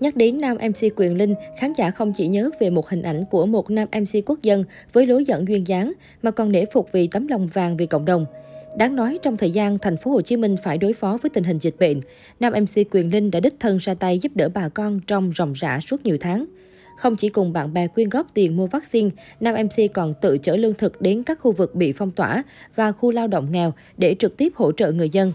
Nhắc đến nam MC Quyền Linh, khán giả không chỉ nhớ về một hình ảnh của một nam MC quốc dân với lối dẫn duyên dáng, mà còn nể phục vì tấm lòng vàng vì cộng đồng. Đáng nói, trong thời gian thành phố Hồ Chí Minh phải đối phó với tình hình dịch bệnh, nam MC Quyền Linh đã đích thân ra tay giúp đỡ bà con trong ròng rã suốt nhiều tháng. Không chỉ cùng bạn bè quyên góp tiền mua vaccine, nam MC còn tự chở lương thực đến các khu vực bị phong tỏa và khu lao động nghèo để trực tiếp hỗ trợ người dân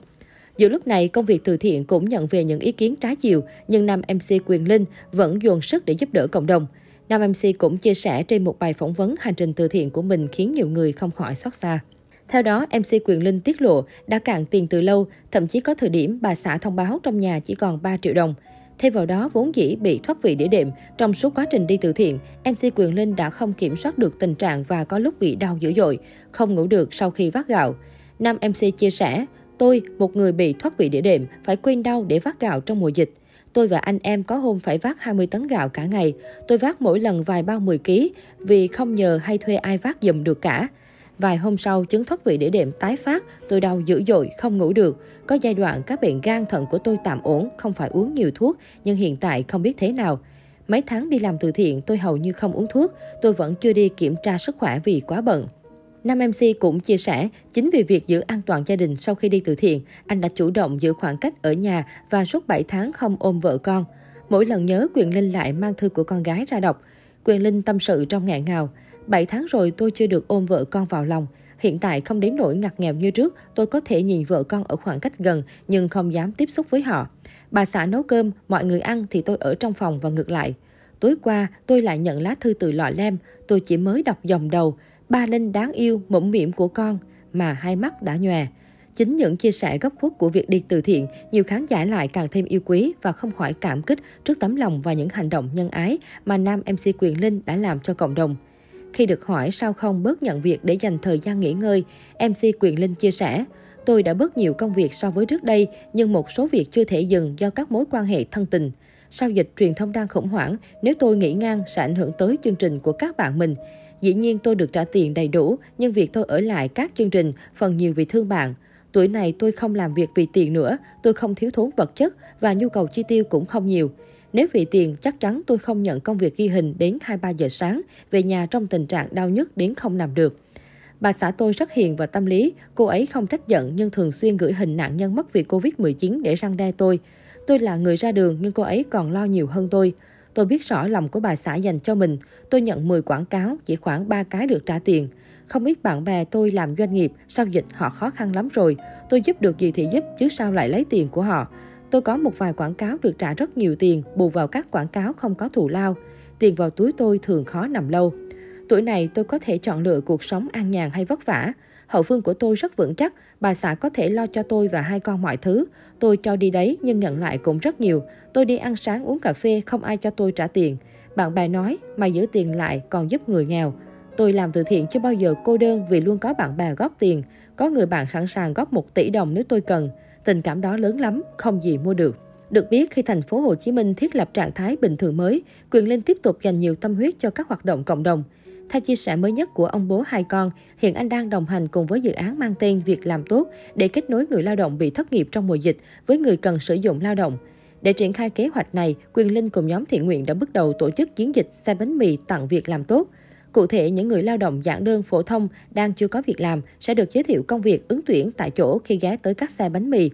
dù lúc này, công việc từ thiện cũng nhận về những ý kiến trái chiều, nhưng nam MC Quyền Linh vẫn dồn sức để giúp đỡ cộng đồng. Nam MC cũng chia sẻ trên một bài phỏng vấn hành trình từ thiện của mình khiến nhiều người không khỏi xót xa. Theo đó, MC Quyền Linh tiết lộ đã cạn tiền từ lâu, thậm chí có thời điểm bà xã thông báo trong nhà chỉ còn 3 triệu đồng. Thêm vào đó, vốn dĩ bị thoát vị đĩa đệm, trong suốt quá trình đi từ thiện, MC Quyền Linh đã không kiểm soát được tình trạng và có lúc bị đau dữ dội, không ngủ được sau khi vác gạo. Nam MC chia sẻ, Tôi, một người bị thoát vị đĩa đệm, phải quên đau để vác gạo trong mùa dịch. Tôi và anh em có hôm phải vác 20 tấn gạo cả ngày. Tôi vác mỗi lần vài bao 10 kg vì không nhờ hay thuê ai vác dùm được cả. Vài hôm sau, chứng thoát vị đĩa đệm tái phát, tôi đau dữ dội, không ngủ được. Có giai đoạn các bệnh gan thận của tôi tạm ổn, không phải uống nhiều thuốc, nhưng hiện tại không biết thế nào. Mấy tháng đi làm từ thiện, tôi hầu như không uống thuốc, tôi vẫn chưa đi kiểm tra sức khỏe vì quá bận. Nam MC cũng chia sẻ, chính vì việc giữ an toàn gia đình sau khi đi từ thiện, anh đã chủ động giữ khoảng cách ở nhà và suốt 7 tháng không ôm vợ con. Mỗi lần nhớ, Quyền Linh lại mang thư của con gái ra đọc. Quyền Linh tâm sự trong ngạn ngào. 7 tháng rồi tôi chưa được ôm vợ con vào lòng. Hiện tại không đến nỗi ngặt nghèo như trước, tôi có thể nhìn vợ con ở khoảng cách gần nhưng không dám tiếp xúc với họ. Bà xã nấu cơm, mọi người ăn thì tôi ở trong phòng và ngược lại. Tối qua, tôi lại nhận lá thư từ lọ lem, tôi chỉ mới đọc dòng đầu ba Linh đáng yêu, mũm miệng của con, mà hai mắt đã nhòe. Chính những chia sẻ gấp khuất của việc đi từ thiện, nhiều khán giả lại càng thêm yêu quý và không khỏi cảm kích trước tấm lòng và những hành động nhân ái mà nam MC Quyền Linh đã làm cho cộng đồng. Khi được hỏi sao không bớt nhận việc để dành thời gian nghỉ ngơi, MC Quyền Linh chia sẻ, Tôi đã bớt nhiều công việc so với trước đây, nhưng một số việc chưa thể dừng do các mối quan hệ thân tình. Sau dịch truyền thông đang khủng hoảng, nếu tôi nghỉ ngang sẽ ảnh hưởng tới chương trình của các bạn mình. Dĩ nhiên tôi được trả tiền đầy đủ, nhưng việc tôi ở lại các chương trình phần nhiều vì thương bạn. Tuổi này tôi không làm việc vì tiền nữa, tôi không thiếu thốn vật chất và nhu cầu chi tiêu cũng không nhiều. Nếu vì tiền, chắc chắn tôi không nhận công việc ghi hình đến 2-3 giờ sáng, về nhà trong tình trạng đau nhức đến không nằm được. Bà xã tôi rất hiền và tâm lý, cô ấy không trách giận nhưng thường xuyên gửi hình nạn nhân mất vì Covid-19 để răng đe tôi. Tôi là người ra đường nhưng cô ấy còn lo nhiều hơn tôi. Tôi biết rõ lòng của bà xã dành cho mình. Tôi nhận 10 quảng cáo, chỉ khoảng 3 cái được trả tiền. Không ít bạn bè tôi làm doanh nghiệp, sau dịch họ khó khăn lắm rồi. Tôi giúp được gì thì giúp, chứ sao lại lấy tiền của họ. Tôi có một vài quảng cáo được trả rất nhiều tiền, bù vào các quảng cáo không có thù lao. Tiền vào túi tôi thường khó nằm lâu. Tuổi này tôi có thể chọn lựa cuộc sống an nhàn hay vất vả. Hậu phương của tôi rất vững chắc, bà xã có thể lo cho tôi và hai con mọi thứ. Tôi cho đi đấy nhưng nhận lại cũng rất nhiều. Tôi đi ăn sáng uống cà phê không ai cho tôi trả tiền. Bạn bè nói, mày giữ tiền lại còn giúp người nghèo. Tôi làm từ thiện chưa bao giờ cô đơn vì luôn có bạn bè góp tiền. Có người bạn sẵn sàng góp 1 tỷ đồng nếu tôi cần. Tình cảm đó lớn lắm, không gì mua được. Được biết, khi thành phố Hồ Chí Minh thiết lập trạng thái bình thường mới, Quyền Linh tiếp tục dành nhiều tâm huyết cho các hoạt động cộng đồng. Theo chia sẻ mới nhất của ông bố hai con, hiện anh đang đồng hành cùng với dự án mang tên Việc làm tốt để kết nối người lao động bị thất nghiệp trong mùa dịch với người cần sử dụng lao động. Để triển khai kế hoạch này, Quyền Linh cùng nhóm thiện nguyện đã bước đầu tổ chức chiến dịch xe bánh mì tặng việc làm tốt. Cụ thể, những người lao động giảng đơn phổ thông đang chưa có việc làm sẽ được giới thiệu công việc ứng tuyển tại chỗ khi ghé tới các xe bánh mì.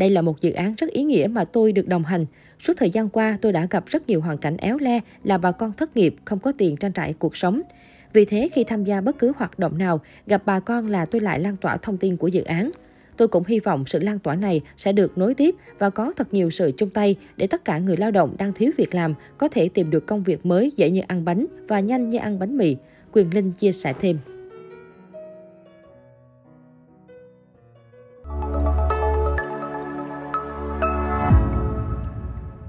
Đây là một dự án rất ý nghĩa mà tôi được đồng hành. Suốt thời gian qua, tôi đã gặp rất nhiều hoàn cảnh éo le là bà con thất nghiệp, không có tiền trang trải cuộc sống. Vì thế, khi tham gia bất cứ hoạt động nào, gặp bà con là tôi lại lan tỏa thông tin của dự án. Tôi cũng hy vọng sự lan tỏa này sẽ được nối tiếp và có thật nhiều sự chung tay để tất cả người lao động đang thiếu việc làm có thể tìm được công việc mới dễ như ăn bánh và nhanh như ăn bánh mì. Quyền Linh chia sẻ thêm.